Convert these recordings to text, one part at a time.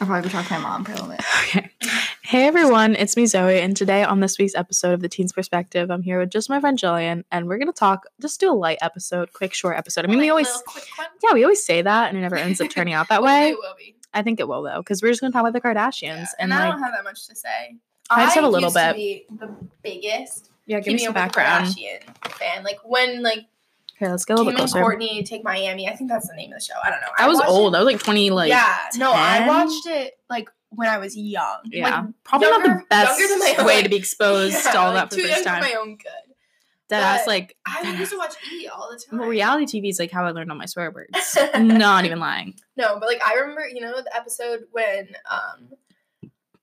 I'll probably be talking to my mom for a little bit. Okay. Hey everyone, it's me Zoe, and today on this week's episode of the Teens Perspective, I'm here with just my friend Jillian, and we're gonna talk, just do a light episode, quick, short episode. I mean, we always, yeah, we always say that, and it never ends up turning out that way. It will be. I think it will though, because we're just gonna talk about the Kardashians, Yeah, and and I like, don't have that much to say. I just have a little used to bit. be the biggest yeah, give me Keeping some Up with the background. Kardashian fan. Like when like Okay, let's get a little Kim bit and closer. Kourtney take Miami. I think that's the name of the show. I don't know. I was old. It, I was like twenty, like yeah, no, I watched it like when I was young. yeah, like, probably not the best younger my own- way to be exposed Yeah, to all like, that for the first time. For my own good. That ass, like, I used to watch E all the time. well, reality TV is like how I learned all my swear words. not even lying. No, but like I remember, you know, the episode when um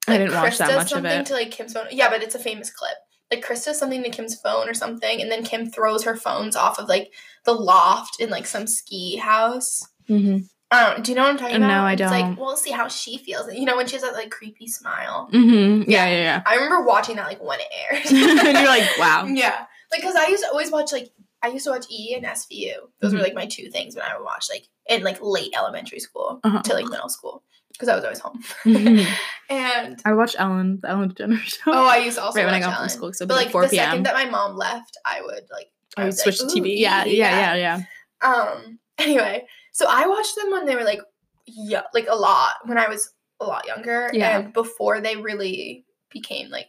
I like, didn't watch Kris that does much of something it. to like Kim's phone. Yeah, but it's a famous clip. Like Kris does something to Kim's phone or something, and then Kim throws her phones off of like the loft in like some ski house. Mm-hmm. I don't. Do you know what I'm talking about? No. I don't. like, we'll see how she feels. You know, when she has that like creepy smile. Mm-hmm. Yeah, Yeah. yeah, yeah. I remember watching that like when it aired. and you're like, wow. yeah, like because I used to always watch like I used to watch E and SVU. Those were Mhm. like my two things when I would watch like in like late elementary school Uh-huh. to like middle school because I was always home. Mhm. and I watched Ellen, the Ellen DeGeneres show. oh, I used to also right when I got Ellen. from school, so But like like 4 the p.m. second that my mom left, I would like I I would switch like, to TV. "Ooh, Yeah, E, yeah, yeah, yeah. Um. Anyway, so I watched them when they were like, yeah, like a lot when I was a lot younger, Yeah. and before they really became like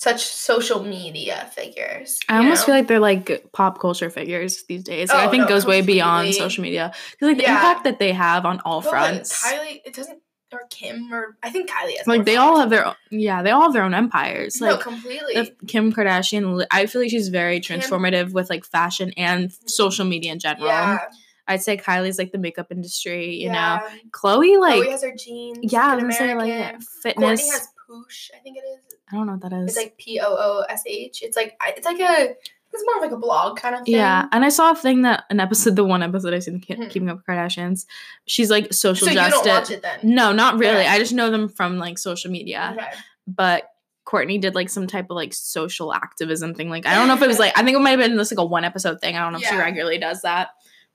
such social media figures. I almost know? feel like they're like pop culture figures these days. Like, I Oh, think no, goes way beyond social media because like the Yeah. impact that they have on all But fronts. Kylie, it doesn't, or Kim, or I think Kylie has like they all have their own, yeah, they all have their own empires. no, Like completely. the Kim Kardashian, I feel like she's very Kim- transformative with like fashion and mm-hmm. social media in general. yeah, I'd say Kylie's like the makeup industry, you know. Khloe like Khloe has her jeans. yeah, I Good was like fitness. Kourtney has Poosh, I think it is. I don't know what that is. It's like P O O S H. It's like it's like a it's more of like a blog kind of thing. Yeah, and I saw a thing that an episode, the one episode I've seen, Mhm. Keeping Up with Kardashians, she's like social So you justice. don't watch it then? No, not really. Okay. I just know them from like social media. Okay. But Kourtney did like some type of like social activism thing. Like I don't know if it was like I think it might have been this like a one episode thing. I don't know if she regularly does that.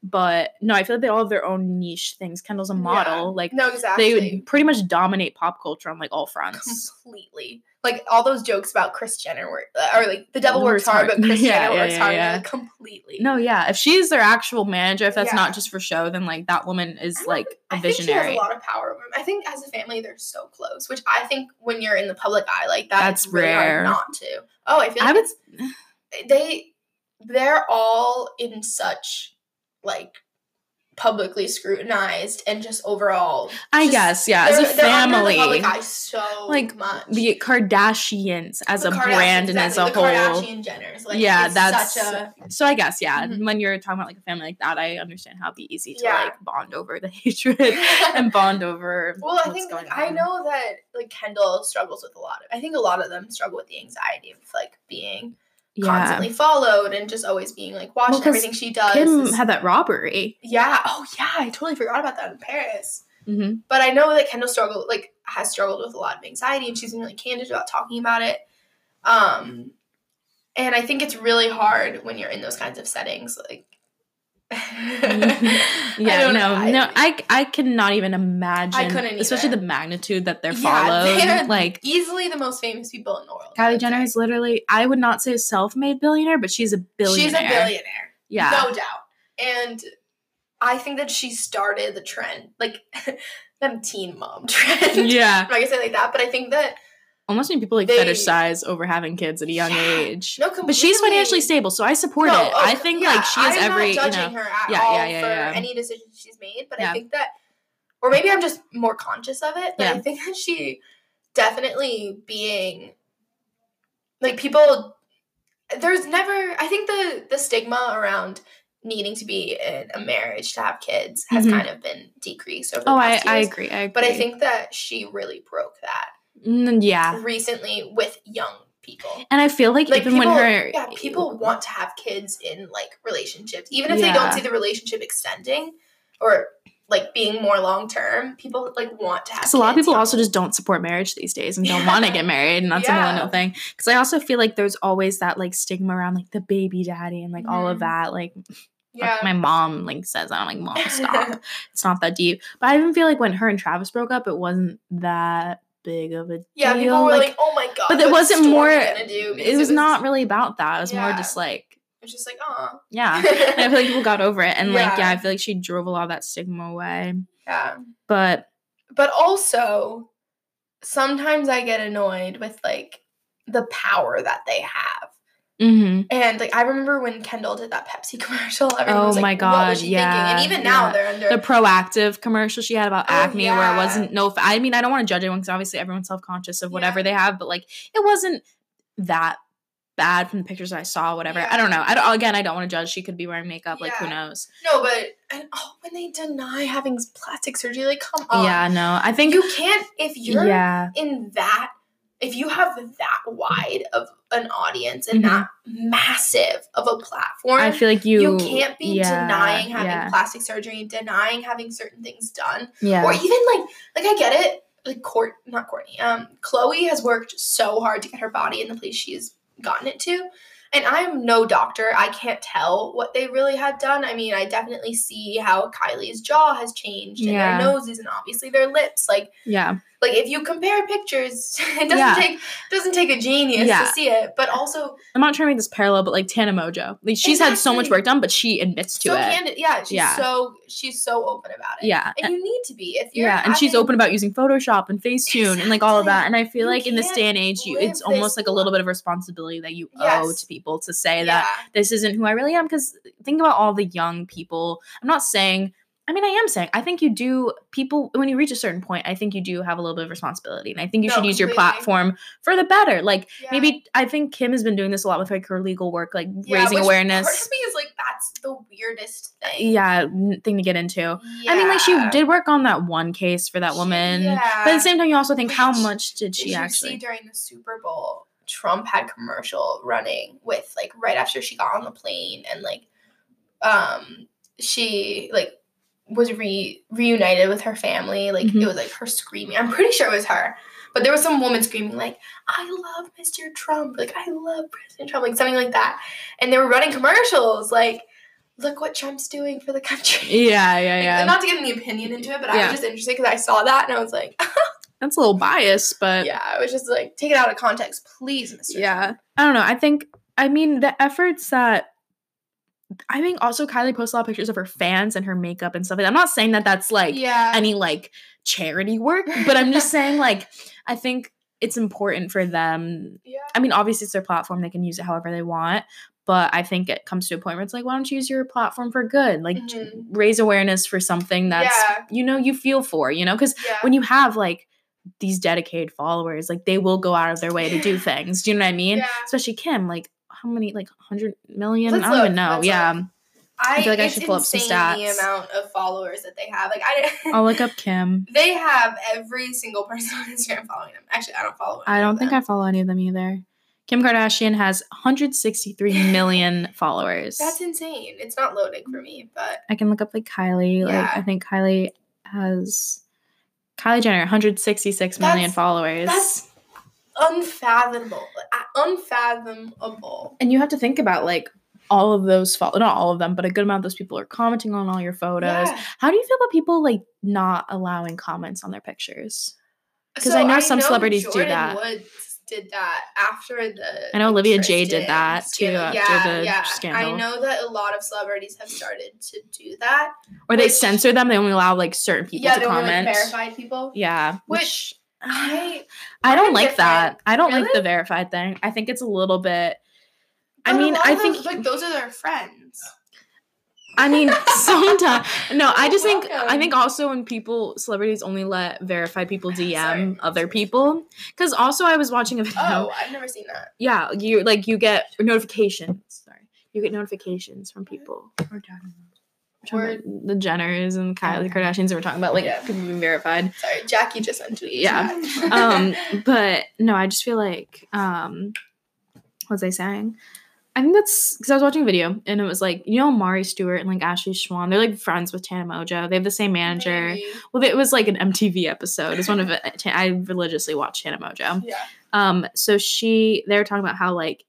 But no, I feel like they all have their own niche things. Kendall's a model. Like No, exactly. they would pretty much dominate pop culture on like all fronts. completely like all those jokes about Kris Jenner were uh, or like the devil works Works hard, hard. but Kris Yeah, Jenner yeah, works yeah, hard. yeah. Like, completely. No, yeah. If she's their actual manager, if that's Yeah. not just for show, then like that woman is like a I think she visionary. has a lot of power over him. I think as a family they're so close, which I think when you're in the public eye like that, That's really rare. not to. Oh, I feel I like would it's they they're all in such like publicly scrutinized and just overall I just- guess, yeah, as a they're- they're under the family. so Like, much. The Kardashians as The a brand and as a the whole. Kardashian Jenners, like, Yeah, that's- such a So I guess, yeah, Mhm. when you're talking about like a family like that, I understand how it'd be easy to Yeah. like bond over the hatred and bond over Well, I think going like, I know that like Kendall struggles with a lot of. I think a lot of them struggle with the anxiety of like being yeah. constantly followed and just always being like watched. Well, everything she does. Kim is- had that robbery. yeah. Oh yeah. I totally forgot about that in Paris. hmm But I know that Kendall struggled like has struggled with a lot of anxiety, and she's been really candid about talking about it. Um, and I think it's really hard when you're in those kinds of settings, like. I Yeah, don't no, know. no, I I cannot even imagine, I couldn't especially the magnitude that they're Yeah, followed. like easily the most famous people in the world. Kylie Jenner is literally, I would not say a self-made billionaire, but she's a billionaire. She's a billionaire. Yeah, No doubt. And I think that she started the trend, like them teen mom trend. yeah. I'm not gonna say like that, but I think that Almost when people like They- fetishize over having kids at a young Yeah. age. no, But she's financially stable, so I support No, it. oh, I think yeah, like she has I'm every, not you know, her at Yeah, all yeah, yeah, for yeah. any decision she's made, but. I think that, or maybe I'm just more conscious of it. But. I think that she definitely being like people. There's never. I think the the stigma around needing to be in a marriage to have kids has Mhm. kind of been decreased over. The Oh, I, I agree. I agree. But I think that she really broke that yeah, recently with young people. and I feel like, Like even people, when her, yeah, people want to have kids in like relationships, even if they don't see the relationship extending or like being more long term. People like want to have. A lot of people young. also just don't support marriage these days and don't Yeah. want to get married, and that's Yeah. a millennial thing. Because I also feel like there's always that like stigma around like the baby daddy and like all of Mhm. that. Like, Yeah. my mom like says that. I'm like, mom, stop. it's not that deep. But I even feel like when her and Travis broke up, it wasn't that big of a Yeah, deal. people were like, "Oh my god!" but it wasn't more- it was, not really about that. It was more just like, it's just like, oh, yeah. and I feel like people got over it. And like, Yeah. yeah, I feel like she drove a lot of that stigma away. yeah. But But also, sometimes I get annoyed with like the power that they have. Mhm. And like I remember when Kendall did that Pepsi commercial, everyone Oh was like, my what God, yeah, thinking? And even now they're under the Proactiv commercial she had about Oh, acne where it wasn't no i mean i don't want to judge anyone because obviously everyone's self-conscious of whatever Yeah. they have but like it wasn't that bad from the pictures i saw whatever Yeah. i don't know i don't again i don't want to judge she could be wearing makeup like who knows No, but and oh when they deny having plastic surgery, like come on. yeah no i think You can't if you're yeah in that if you have that wide of an audience and Mhm. that massive of a platform i feel like you you, can't be yeah, denying having yeah, plastic surgery denying having certain things done yeah. or even like like i get it. Like court not kourtney um khloe has worked so hard to get her body in the place she's gotten it to and i'm no doctor. I can't tell what they really had done. I mean i definitely see how kylie's jaw has changed and Yeah. their noses and obviously their lips like yeah like if you compare pictures it doesn't Yeah. take doesn't take a genius Yeah. to see it but also i'm not trying to make this parallel but like Tana Mongeau like she's had so much work done but she admits to so it candid yeah she's Yeah. so she's so open about it yeah and you need to be if you're yeah, and she's open about using Photoshop and Facetune and like all of that. And I feel You like in this day and age, you, it's almost like a little bit of responsibility that you owe to people to say that this isn't who I really am. Because think about all the young people. I'm not saying. I mean, I am saying. I think you do. People, when you reach a certain point, I think you do have a little bit of responsibility, and I think you No, should use your platform for the better. Like Yeah. maybe I think Kim has been doing this a lot with like her legal work, like Yeah, raising which awareness. Part of me is like, that's the weirdest thing. Yeah, thing to get into. I mean, like she did work on that one case for that She- woman, yeah. but at the same time, you also think how much did she actually? see during the Super Bowl? Trump had commercial running with like right after she got on the plane and like, um, she like was re reunited with her family. Like Mhm. it was like her screaming. I'm pretty sure it was her. But there was some woman screaming like, "I love Mr. Trump," like "I love President Trump," like something like that. And they were running commercials like, "Look what Trump's doing for the country." Yeah, yeah, Like, yeah. Not to get any opinion into it, but I was just interested because I saw that and I was like, That's a little biased, but yeah, I was just like, take it out of context, please, Mr. yeah. I don't know. I think I mean the efforts that I think also Kylie posts a lot of pictures of her fans and her makeup and stuff. I'm not saying that that's like yeah. any like charity work, but I'm just saying like I think it's important for them. yeah. I mean, obviously it's their platform; they can use it however they want. But I think it comes to a point where it's like, why don't you use your platform for good? Like Mhm. raise awareness for something that's Yeah. you know you feel for, you know, because Yeah. when you have like these dedicated followers, like they will go out of their way to do things. Do you know what I mean? Especially Kim, like how many, like 100 million? Let's I don't even know. Yeah. look. I, feel like I should pull up some stats. The amount of followers that they have, like I, I'll look up Kim. they have every single person on Instagram following them. Actually, I don't follow. I don't think I follow any of them either. Kim Kardashian has 163 million followers. That's insane. It's not loading for me, but I can look up like Kylie. Like Yeah. I think Kylie has Kylie Jenner 166 million That's- followers. that's unfathomable. Unfathomable. and you have to think about like all of those fo- not all of them, but a good amount of those people are commenting on all your photos. Yeah. How do you feel about people like not allowing comments on their pictures? 'Cause So I know some celebrities do that. Woods did that after the. I know Olivia Tristan did that, too, scandal. after yeah, the yeah. scandal. I know that a lot of celebrities have started to do that. Or they censor them, they only allow like certain people yeah, to only comment. like verified people. yeah. Which I I don't like that. I don't like the verified thing. I think it's a little bit I but mean, I think those, like those are their friends. I mean, sometimes no. I just think I think also when people celebrities only let verified people DM Sorry. other people because also I was watching a video. Oh, I've never seen that. Yeah, you like you get notifications. Sorry, you get notifications from people. We're talking about, we're talking about the Jenners and Kylie. Kardashians. We're talking about like Yeah. people being verified. Sorry, Jackie just the Yeah. um but no i just feel like um what was i saying i think that's because i was watching a video and it was like you know mari stewart and like ashley schwann they're like friends with Tana Mongeau they have the same manager Maybe. well it was like an mtv episode it's one of it i religiously watch Tana Mongeau Yeah. um so she they were talking about how like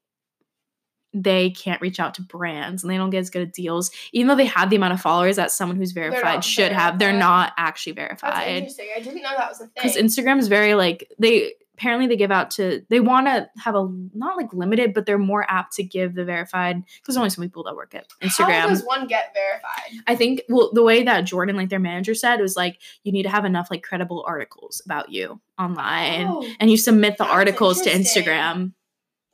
they can't reach out to brands and they don't get as good at deals, even though they have the amount of followers that someone who's verified should have. They're not actually verified. That's interesting. I didn't know that was a thing. Because Instagram is very like they apparently they give out to they want to have a not like limited but they're more apt to give the verified because only some people that work at instagram how does one get verified i think well the way that jordan like their manager said was like you need to have enough like credible articles about you online oh, and you submit the articles to instagram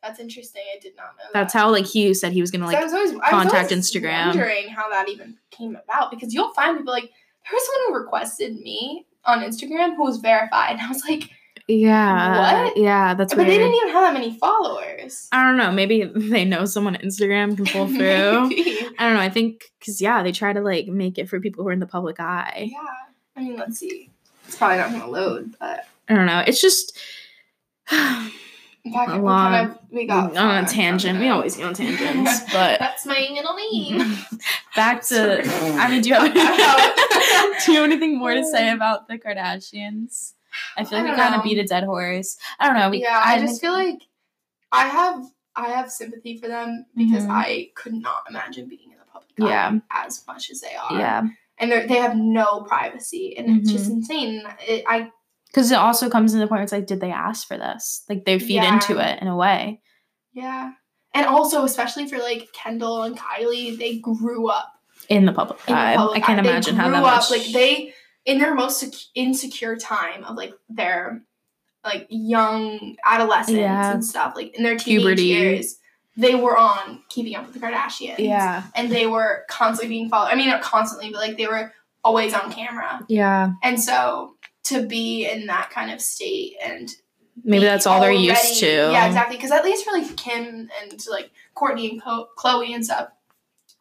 that's interesting. I did not know. That's that. how like he said he was gonna like was always, contact Instagram. Wondering how that even came about because you'll find people like there was someone who requested me on Instagram who was verified, and I was like, yeah. What? Yeah, that's But weird. they didn't even have that many followers. I don't know. Maybe they know someone on Instagram can pull through. I don't know. I think because yeah, they try to like make it for people who are in the public eye. Yeah. I mean, let's see. It's probably not gonna load, but I don't know. It's just a long. Kind of, we got on a tangent. We always go on tangents, but that's my middle name. back to. I mean, do you have, do you have anything more to say about the Kardashians? I feel like I we kind of beat a dead horse. I don't know. We, yeah, I, I just feel like I have I have sympathy for them because mm-hmm. I could not imagine being in the public yeah. as much as they are. Yeah, and they they have no privacy, and mm-hmm. it's just mm-hmm. insane. It, I because it also comes to the point where it's like, did they ask for this? Like they feed yeah. into it in a way. Yeah, and also especially for like Kendall and Kylie, they grew up in the public eye. I can't imagine how that up, much. like they in their most insecure time of like their like young adolescence yeah. and stuff, like in their teenage Puberty. years, they were on Keeping Up with the Kardashians. Yeah, and they were constantly being followed. I mean, not constantly, but like they were always on camera. Yeah, and so to be in that kind of state and maybe that's all already, they're used to. Yeah, exactly. Because at least for like Kim and like Kourtney and Khloe and stuff,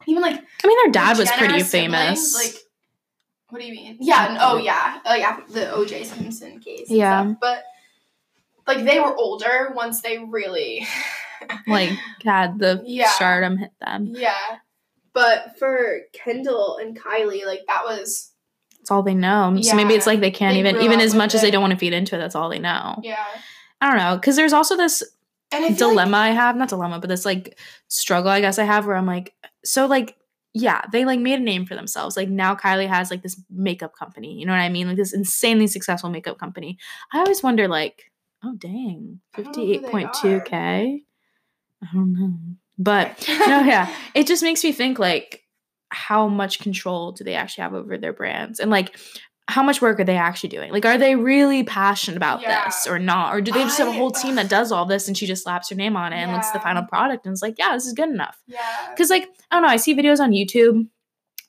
even like I mean, their dad was pretty famous. Like what do you mean? Yeah. And, oh, yeah. Like oh, after the O.J. Simpson case. Yeah. Stuff. But like they were older once they really like had the yeah. stardom hit them. Yeah. But for Kendall and Kylie, like that was. That's all they know. Yeah. So maybe it's like they can't they even, even as much it. as they don't want to feed into it. That's all they know. Yeah. I don't know, because there's also this I dilemma like- I have, not dilemma, but this like struggle I guess I have where I'm like, so like yeah, they like made a name for themselves. Like now Kylie has like this makeup company. You know what I mean? Like this insanely successful makeup company. I always wonder like, oh dang, 58.2k. I don't know. But no, yeah. It just makes me think like how much control do they actually have over their brands? And like how much work are they actually doing? Like, are they really passionate about yeah. this or not? Or do they just have a whole team that does all this and she just slaps her name on it yeah. and looks at the final product and is like, yeah, this is good enough. Yeah. Because, like, I don't know, I see videos on YouTube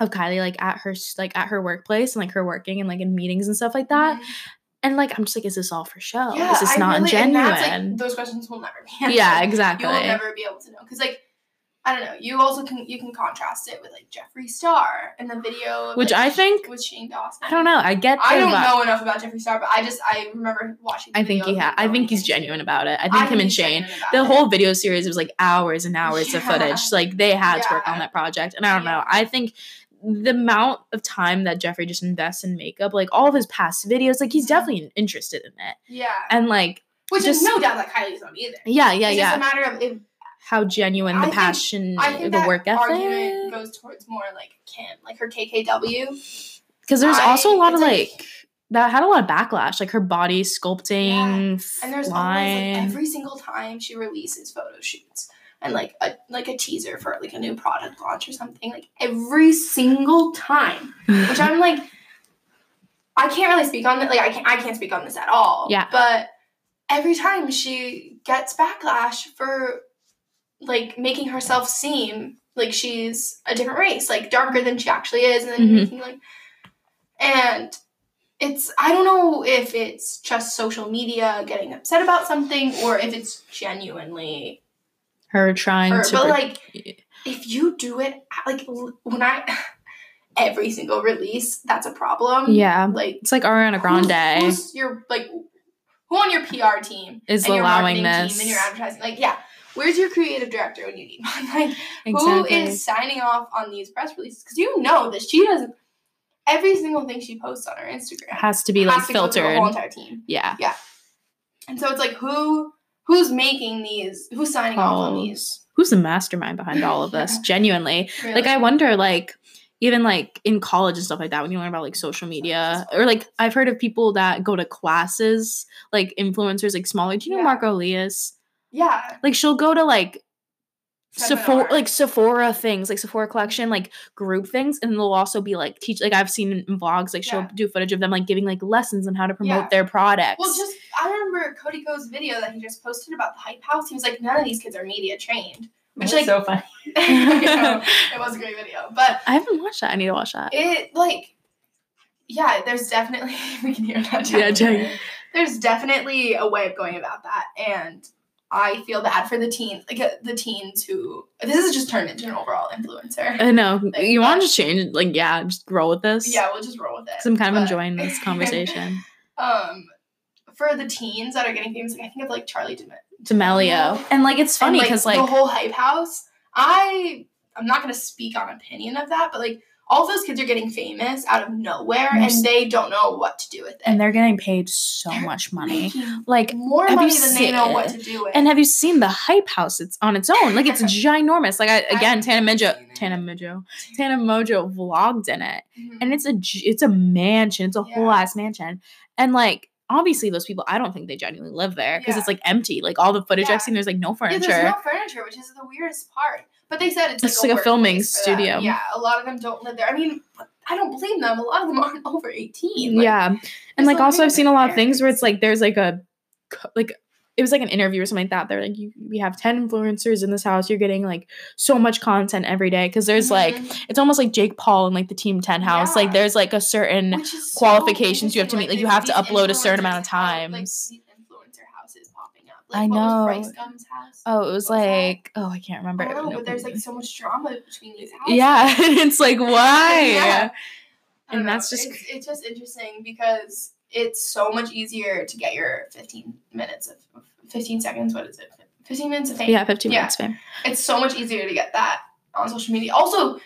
of Kylie, like, at her, like, at her workplace and, like, her working and, like, in meetings and stuff like that. Mm-hmm. And like I'm just like, is this all for show? Yeah, is this not really, genuine? Like, those questions will never be answered. Yeah, exactly. You will never be able to know because like I don't know. You also can you can contrast it with like Jeffree Star and the video, of, which like, I think with Shane Dawson. I don't know. I get. I don't know enough about Jeffree Star, but I just I remember watching. I think he had. I think he's genuine about it. I think I him and Shane. The it. whole video series was like hours and hours yeah. of footage. Like they had yeah. to work on that project, and I don't yeah. know. I think the amount of time that Jeffree just invests in makeup, like all of his past videos, like he's mm-hmm. definitely interested in it. Yeah. And like. Which just, is no doubt that Kylie's not either. Yeah, yeah, it's yeah. It's a matter of if how genuine the I passion, think, the work ethic. Argument goes towards more like Kim, like her KKW. Because there's I, also a lot of like, like, that had a lot of backlash, like her body sculpting. Yeah. And there's always like every single time she releases photo shoots and like a like a teaser for like a new product launch or something, like every single time, which I'm like, I can't really speak on that. Like I can't I can't speak on this at all. Yeah, but every time she gets backlash for like making herself seem like she's a different race, like darker than she actually is, and then mm-hmm. making like, and it's I don't know if it's just social media getting upset about something or if it's genuinely her trying her, to, but like if you do it like when I. Every single release, that's a problem. Yeah, like it's like Ariana Grande. Who's, who's your like who on your PR team is allowing this and your advertising? Like, yeah, Where's your creative director when you need one? Like, exactly. who is signing off on these press releases? Because you know that she doesn't. Every single thing she posts on her Instagram has to be like to filtered. the whole entire team. Yeah, yeah. And so it's like who who's making these? Who's signing off on oh. these? who's the mastermind behind all of this? Yeah. Genuinely. Really. Like I wonder like even like in college and stuff like that when you learn about like social media or like I've heard of people that go to classes like influencers like smaller. Do you know Yeah. Marco Elias? Yeah. Like she'll go to like Sephora like Sephora things, like Sephora collection, like group things, and they'll also be like teach like I've seen in vlogs, like she'll Yeah. do footage of them like giving like lessons on how to promote Yeah. their products. Well, just I remember Cody Ko's video that he just posted about the Hype House. He was like, none of these kids are media trained, which like so funny. you know, it was a great video, but I haven't watched that. I need to watch that. it like yeah, there's definitely we can hear that. Yeah, Jen. Jen. There's definitely a way of going about that, and I feel bad for the teens, like uh, the teens who this is just turned into an overall influencer. I know. Like, you want to just change? Like, yeah, just roll with this. yeah, we'll just roll with it. Because I'm kind of But- enjoying this conversation. um, for the teens that are getting famous, like I think of like Charli D'Amelio. D'Amelio. And like it's funny because the like, the whole hype house. I I'm not gonna speak on opinion of that, but like all those kids are getting famous out of nowhere, And and they don't know what to do with it. and they're getting paid so much money. Like more money than they know what to do with. And have you seen the hype house? It's on its own. Like it's ginormous. Like I again, Tana Mongeau. Tana Mongeau, Tana Mongeau vlogged in it, Mhm. and it's a it's a mansion. It's a whole ass mansion, and like obviously those people, I don't think they genuinely live there because it's like empty. Like all the footage Yeah. I've seen, there's like no yeah, furniture. there's no furniture, which is the weirdest part. But they said it's, It's like, like a filming studio. Yeah, a lot of them don't live there. I mean, I don't blame them. A lot of them aren't over eighteen. Like, yeah, and like also I've seen a lot of things where it's like there's like a like it was like an interview or something like that. They're like, you, we have ten influencers in this house. You're getting like so much content every day because there's like Mhm. it's almost like Jake Paul and like the Team Ten house. Like there's like a certain is so qualifications you have to meet. interesting, Like, you have to upload a certain amount of have, like, times. these influencer houses up. I know. was Bryce Gum's house? oh, it was What was like oh I can't remember. don't know, No, but there's like so much drama between these houses. yeah, it's like why? Yeah. And that's know. just it's, it's just interesting because it's so much easier to get your 15 minutes of of 15 seconds. What is it? 15 minutes of fame. Yeah, 15 Yeah. minutes fame. It's so much easier to get that on social media. Also,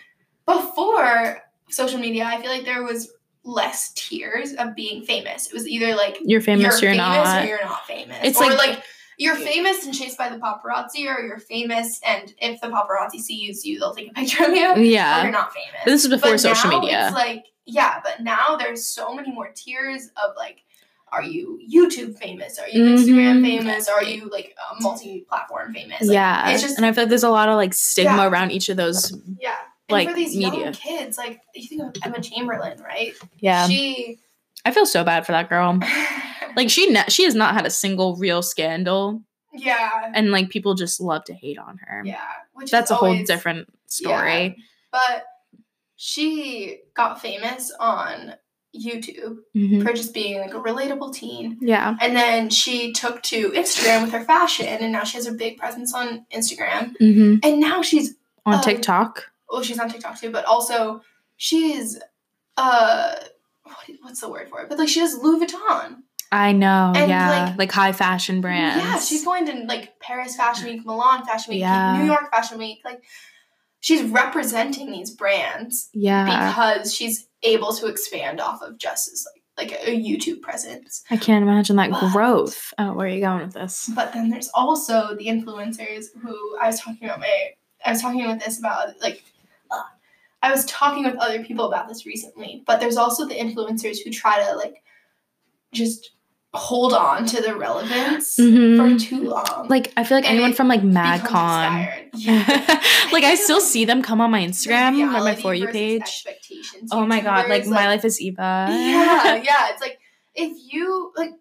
before social media, I feel like there was less tiers of being famous. It was either like You're famous, you're, famous not. or you're not famous. It's or like- like, you're famous and chased by the paparazzi, or you're famous and if the paparazzi sees you, they'll take a picture of you. Or yeah. you're not famous. This is before But social now media. It's like yeah, but now there's so many more tiers of like, are you YouTube famous? Are you Instagram Mhm. famous? Are you like uh, multi-platform famous? Like, yeah. it's just and I feel like there's a lot of like stigma Yeah. around each of those. yeah. And like, for these media. young kids, like you think of Emma Chamberlain, right? Yeah. She I feel so bad for that girl. Like she ne- she has not had a single real scandal yeah. and like people just love to hate on her. Yeah. Which That's a whole different story. But she got famous on YouTube Mhm. for just being like a relatable teen. Yeah. And then she took to Instagram with her fashion, and now she has a big presence on Instagram. hmm And now she's On Um, TikTok. well, she's on TikTok too, but also she's uh, what's the word for it? But like she does Louis Vuitton. I know. and, yeah. like- Like, high fashion brands. Yeah, she's going to like Paris Fashion Week, Milan Fashion Week, Yeah. New York Fashion Week. Like she's representing these brands Yeah. because she's able to expand off of just as like like a YouTube presence. I can't imagine that But- growth. Oh, where are you going with this? But then there's also the influencers who I was talking about my I was talking with this about like I was talking with other people about this recently, but there's also the influencers who try to like just hold on to the relevance Mhm. for too long. Like I feel like And anyone from like MadCon. Yeah. like I still see them come on my Instagram or my for you page. expectations Oh my god, like YouTubers, MyLifeAsEva. yeah, yeah. It's like if you like,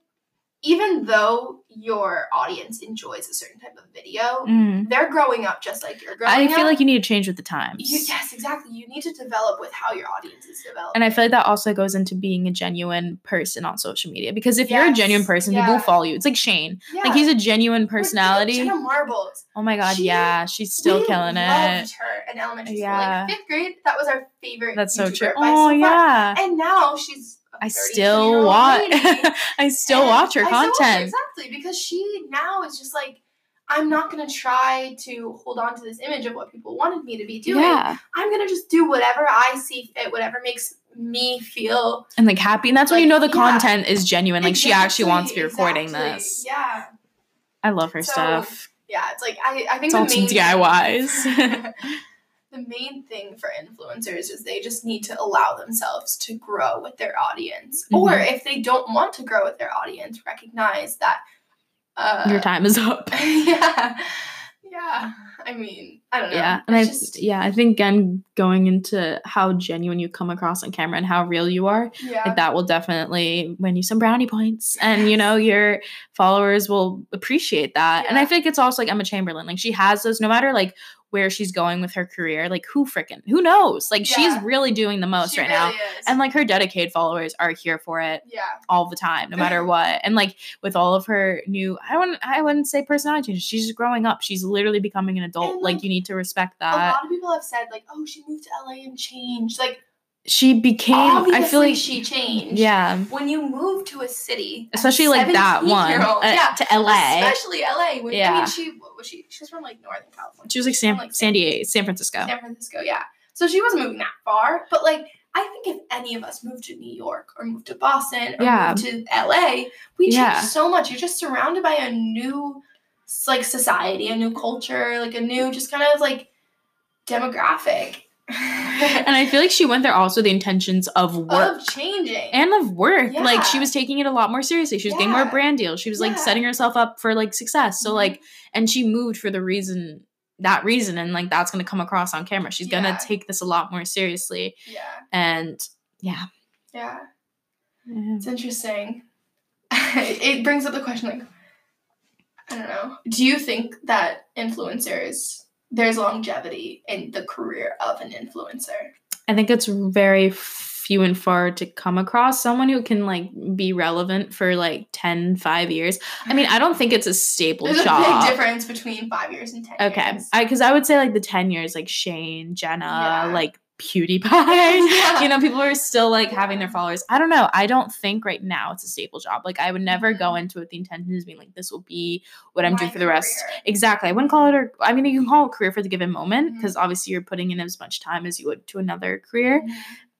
even though your audience enjoys a certain type of video, Mm. they're growing up just like you're growing up. I up. feel like you need to change with the times. You, yes, exactly. You need to develop with how your audience is developing. And I feel like that also goes into being a genuine person on social media. Because if you're a genuine person, people will follow you. It's like Shane. yeah. Like he's a genuine personality. Jenna Marbles. Oh my god, She- yeah. She's still killing loved it. her in elementary Yeah. school. Like fifth grade, that was our favorite. That's so true. Oh far. yeah. And now she's. I 32 still watch. I still And watch her I still watch her, content. exactly because she now is just like I'm not gonna try to hold on to this image of what people wanted me to be doing. Yeah. I'm gonna just do whatever I see fit, whatever makes me feel And like happy. And that's when you know the yeah. content is genuine. Like she actually wants to be recording exactly. this. Yeah. I love her So, stuff. yeah, it's like I I think It's the all main DIYs. the main thing for influencers is they just need to allow themselves to grow with their audience, or Mhm. if they don't want to grow with their audience, recognize that. Uh, Your time is up. yeah, yeah. I mean, I don't know. Yeah, and I just, yeah, I think again going into how genuine you come across on camera and how real you are, yeah. like that will definitely win you some brownie points, and you know your followers will appreciate that. And I think it's also like Emma Chamberlain, like she has those no matter like where she's going with her career, like who frickin' who knows? Like she's really doing the most She right now, is. and like her dedicated followers are here for it yeah, all the time, no matter what. And like with all of her new, I wouldn't, I wouldn't say personality changes. She's just growing up. She's literally becoming an adult. Like, like, you need to respect that. a lot of people have said like, "Oh, she moved to LA and changed." Like, She became. obviously, I feel like she changed. yeah, When you move to a city, especially like that one 17-year-old, uh, yeah, to LA. especially LA. When, I mean, she was she? She was from like Northern California. She was like San, from, San Diego, San Francisco. San Francisco, yeah. So she wasn't moving that far, but like I think if any of us moved to New York or moved to Boston or Yeah. moved to LA, we change Yeah. so much. You're just surrounded by a new like society, a new culture, like a new just kind of like demographic. And I feel like she went there also the intentions of work. of changing. and of work. Like she was taking it a lot more seriously. She was getting more brand deals. She was like setting herself up for like success. So like mm-hmm. and she moved for the reason that reason and like that's gonna come across on camera. She's Yeah. gonna take this a lot more seriously. yeah. And yeah. Yeah. Yeah. It's interesting. it brings up the question like I don't know. Do you think that influencers there's longevity in the career of an influencer? I think it's very few and far to come across someone who can like be relevant for like 10, 5 years. I mean, I don't think it's a staple There's job. a big difference between five years and ten Okay. years. I because I would say like the 10 years, like Shane, Jenna, Yeah. like PewDiePie. Yeah. You know, people are still like having their followers. I don't know. I don't think right now it's a stable job. Like I would never go Mhm. into it with the intention of being like, this will be what I'm My doing for the rest. career. Exactly. I wouldn't call it a I mean you can call it a career for the given moment because obviously you're putting in as much time as you would to another career. Mhm.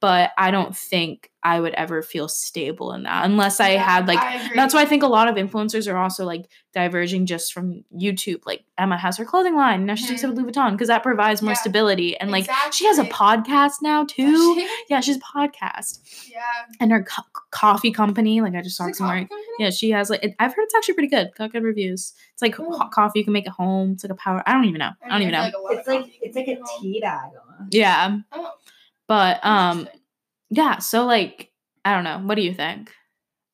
But I don't think I would ever feel stable in that unless I had like I that's why I think a lot of influencers are also like diverging just from YouTube. Like Emma has her clothing line, now she takes up Louis Vuitton because that provides more Yeah. stability. And like she has a podcast now too. she? Yeah, she's a podcast Yeah. and her co- coffee company. Like I just Is talked it to her. Yeah, she has like it, I've heard it's actually pretty good. Got good reviews. It's like Oh. hot coffee you can make at home. It's like a power. I don't even know. I don't even know. like a lot of It's like it's like a tea bag almost. Yeah, Oh, but um, yeah. So like I don't know. What do you think?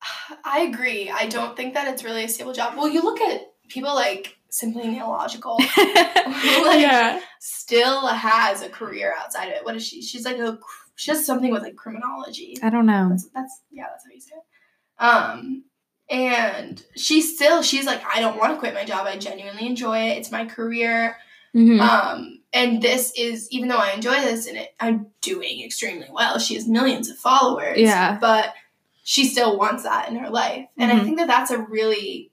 I agree. I don't think that it's really a stable job. Well, you look at people like Simply Nailogical yeah. still has a career outside of it. What is she? She's like a she does something with like criminology. I don't know. That's, that's yeah, that's how you say it. Um, and she still she's like I don't want to quit my job. I genuinely enjoy it. It's my career. Mhm. Um, and this is even though I enjoy this and it, I'm doing extremely well. She has millions of followers. Yeah. but she still wants that in her life, and I Mhm. think that that's a really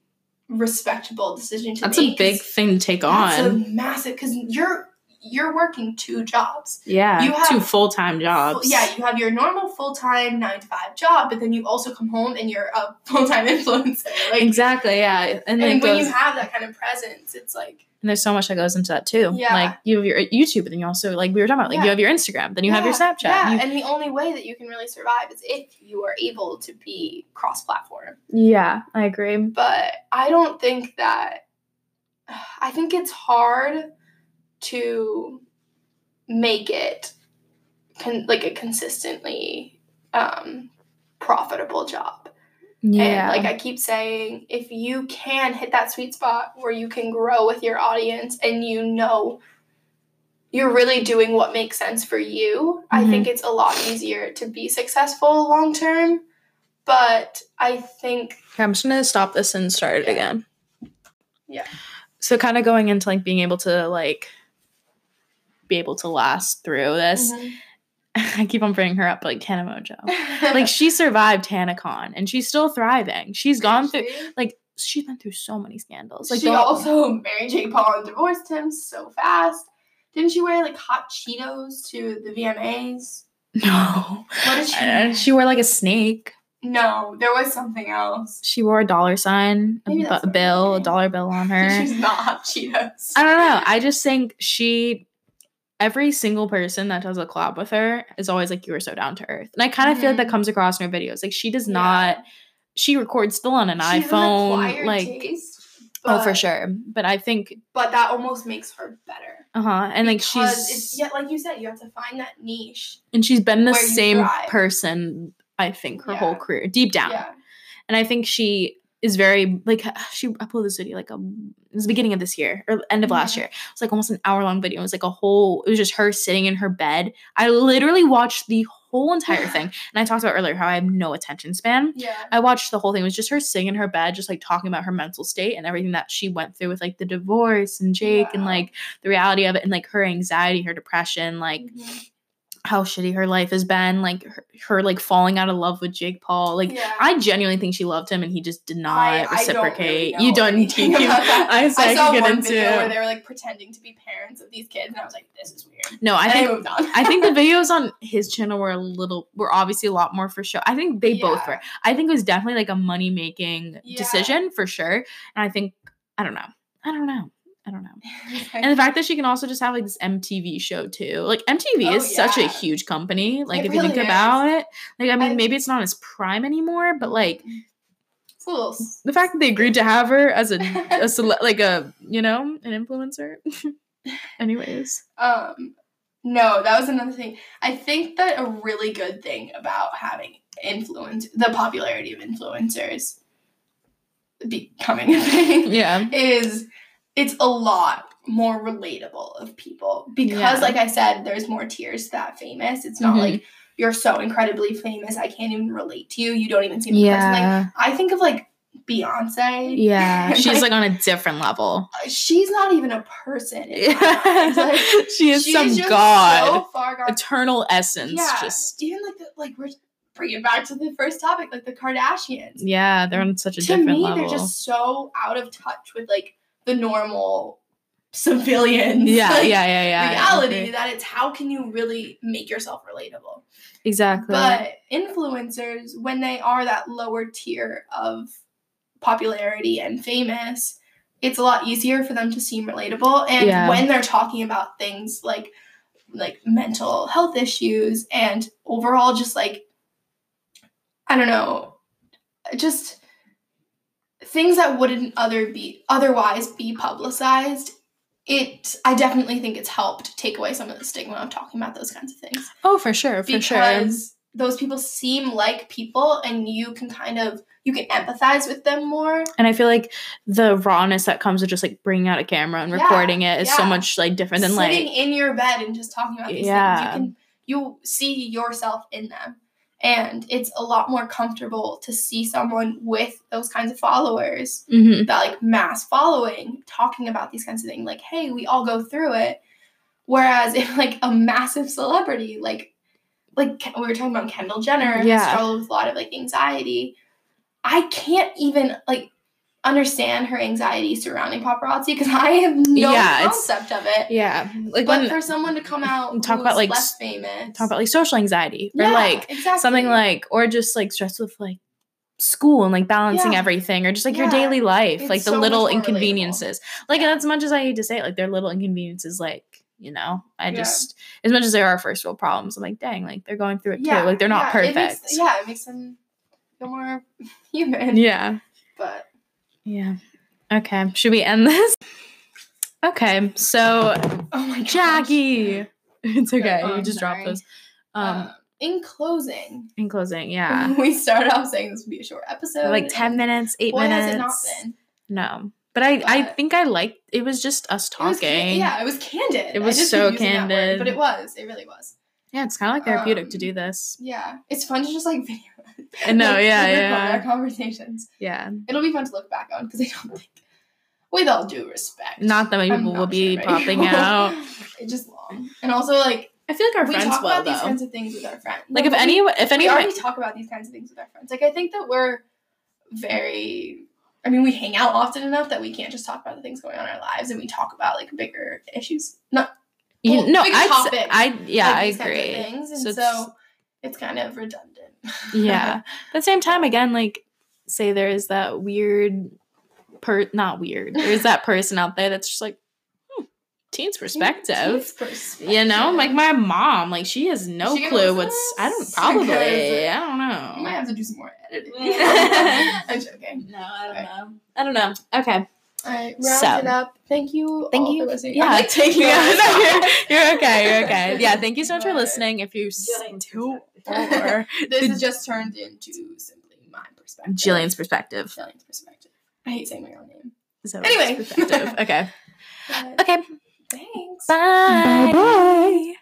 respectable decision to That's make. That's a big thing to take on. That's a massive because you're you're working two jobs. yeah, you have two full time jobs. Full- yeah, you have your normal full time nine to five job, but then you also come home and you're a full time influencer. Like, exactly. Yeah, and and then when goes, you have that kind of presence, it's like and there's so much that goes into that too. Yeah. like you have your uh, YouTube, and then you also like we were talking about, like Yeah. you have your Instagram, then you have your Snapchat. Yeah, You- and the only way that you can really survive is if you are able to be cross platform. yeah, I agree. But I don't think that. I think it's hard to make it con- like a consistently um, profitable job. Yeah, And like I keep saying, if you can hit that sweet spot where you can grow with your audience and you know you're really doing what makes sense for you, I Mhm. think it's a lot easier to be successful long term. But I think Okay, I'm just gonna stop this and start it Yeah. again. Yeah. So kind of going into like being able to like be able to last through this. I keep on bringing her up like Tana Mongeau. like she survived TanaCon and she's still thriving. She's gone through like she's been through so many scandals. Like she also married Jake Paul and divorced him so fast. Didn't she wear like hot Cheetos to the VMAs? no. What did she Uh, she wore like a snake. No, there was something else. She wore a dollar sign, a, Maybe bill, a dollar bill on her. She's not hot Cheetos. I don't know. I just think she, every single person that does a collab with her is always like, you are so down to earth. And I kind of feel like that Mhm. comes across in her videos. Like, she does Yeah. not, she records still on an She iPhone. Like, taste, oh, for sure. But I think, But that almost makes her better. uh huh. And like, she's, yeah, like you said, you have to find that niche. and she's been the same person, I think, her whole career, deep down. Yeah. And I think she is very like she uploaded this video like um it was the beginning of this year or end of last Mhm. year. It was like almost an hour long video. It was like a whole it was just her sitting in her bed. I literally watched the whole entire thing. And I talked about earlier how I have no attention span. Yeah. I watched the whole thing. It was just her sitting in her bed, just like talking about her mental state and everything that she went through with like the divorce and Jake and like the reality of it and like her anxiety, her depression, like Mhm. How shitty her life has been, like her, her like falling out of love with Jake Paul. Like Yeah. I genuinely think she loved him and he just did not I- I don't really reciprocate. you don't about that. I, so I I, saw one get video where they were like pretending to be parents of these kids, and I was like, "This is weird." No, I and think I moved on. I think the videos on his channel were a little were obviously a lot more for show. I think they both were. I think it was definitely like a money making Yeah. decision for sure. And I think I don't know. I don't know. I don't know. And the fact that she can also just have like this MTV show too. Like MTV Oh, is such a huge company. Like It if you think really about it, like I mean I- maybe it's not as prime anymore, but like it's a little. s- the fact that they agreed to have her as a, a cele- like a you know an influencer. Anyways, Um, no, that was another thing. I think that a really good thing about having influence, the popularity of influencers becoming a thing, yeah, is it's a lot more relatable of people because, Yeah. like I said, there's more tiers to that famous. It's not Mhm. like you're so incredibly famous, I can't even relate to you. You don't even seem the person. Like I think of like Beyonce. yeah. She's like on a different level. she's not even a person. Like, she is some god, so eternal essence. Yeah, Just even like the, like we're bringing back to the first topic, like the Kardashians. yeah, they're on such a to different me, level. they're just so out of touch with like the normal civilians. yeah, like, yeah, yeah, yeah. Reality agree. that it's how can you really make yourself relatable Exactly. but influencers when they are that lower tier of popularity and famous it's a lot easier for them to seem relatable and Yeah. when they're talking about things like like mental health issues and overall just like i don't know just things that wouldn't other be otherwise be publicized it i definitely think it's helped take away some of the stigma of talking about those kinds of things oh, for sure, for sure. because those people seem like people and you can kind of you can empathize with them more And I feel like the rawness that comes with just like bringing out a camera and Yeah, recording it is so much like different than like sitting like in your bed and just talking about these Yeah. things you can you see yourself in them and it's a lot more comfortable to see someone with those kinds of followers Mhm. that like mass following talking about these kinds of things like hey we all go through it whereas if like a massive celebrity like like we were talking about kendall jenner Yeah. struggled with a lot of like anxiety i can't even like understand her anxiety surrounding paparazzi because i have no Yeah, concept of it. Yeah, like but when for someone to come out talk about, like, less famous. talk about like social anxiety or Yeah, like exactly. something like or just like stress with like school and like balancing Yeah. everything or just like your daily life It's like the so little relatable. inconveniences. Like as much as i hate to say it like they're little inconveniences like you know i just as much as there are first world problems i'm like dang like they're going through it too. Like they're not perfect it makes, yeah it makes them feel more human. Yeah. But yeah okay should we end this okay so oh my gosh. jackie it's okay Oh, you I'm just dropped sorry. those um Um, in closing, in closing yeah we started off saying this would be a short episode. like 10 minutes 8 Boy, minutes has it not been. No. But I, I think I liked it was just us It was talking. yeah, it was candid. It was so that word, candid. but it was. It really was. Yeah, it's kind of like therapeutic to Um, do this. Yeah, it's fun to just like video. I know, like, yeah, yeah. Our conversations. Yeah. It'll be fun to look back on because I don't think, with all due respect, Not that many people will be sure popping out. It's just long, and also like I feel like our we friends talk will about these though. kinds of things with our friends. Like No, if any if any of already talk about these kinds of things with our friends. Like I think that we're very. I mean, we hang out often enough that we can't just talk about the things going on in our lives, and we talk about like bigger issues. Not you, well, no, big I'd, say- topics, I yeah, like, I these kinds of agree. Things, and So so, it's- it's, kind of redundant. yeah. But at the same time, again, like say there is that weird per not weird. There's that person out there that's just like hmm, teens perspective. Teens perspective. You know, like my mom, like she has no she clue what's I don't probably I don't know. You might have to do some more editing. I'm joking. No, I don't know. I don't know. Okay. All right, wrap so, it up. Thank you. Thank you. For listening. Yeah, like, take you. no, you're, you're, okay. You're okay. Yeah, thank you so much for listening. If you still or this has just turned into simply my perspective. Jillian's perspective. Jillian's perspective. I hate saying my own name. So anyway, perspective. okay. But, okay. Thanks. Bye. Bye. Bye.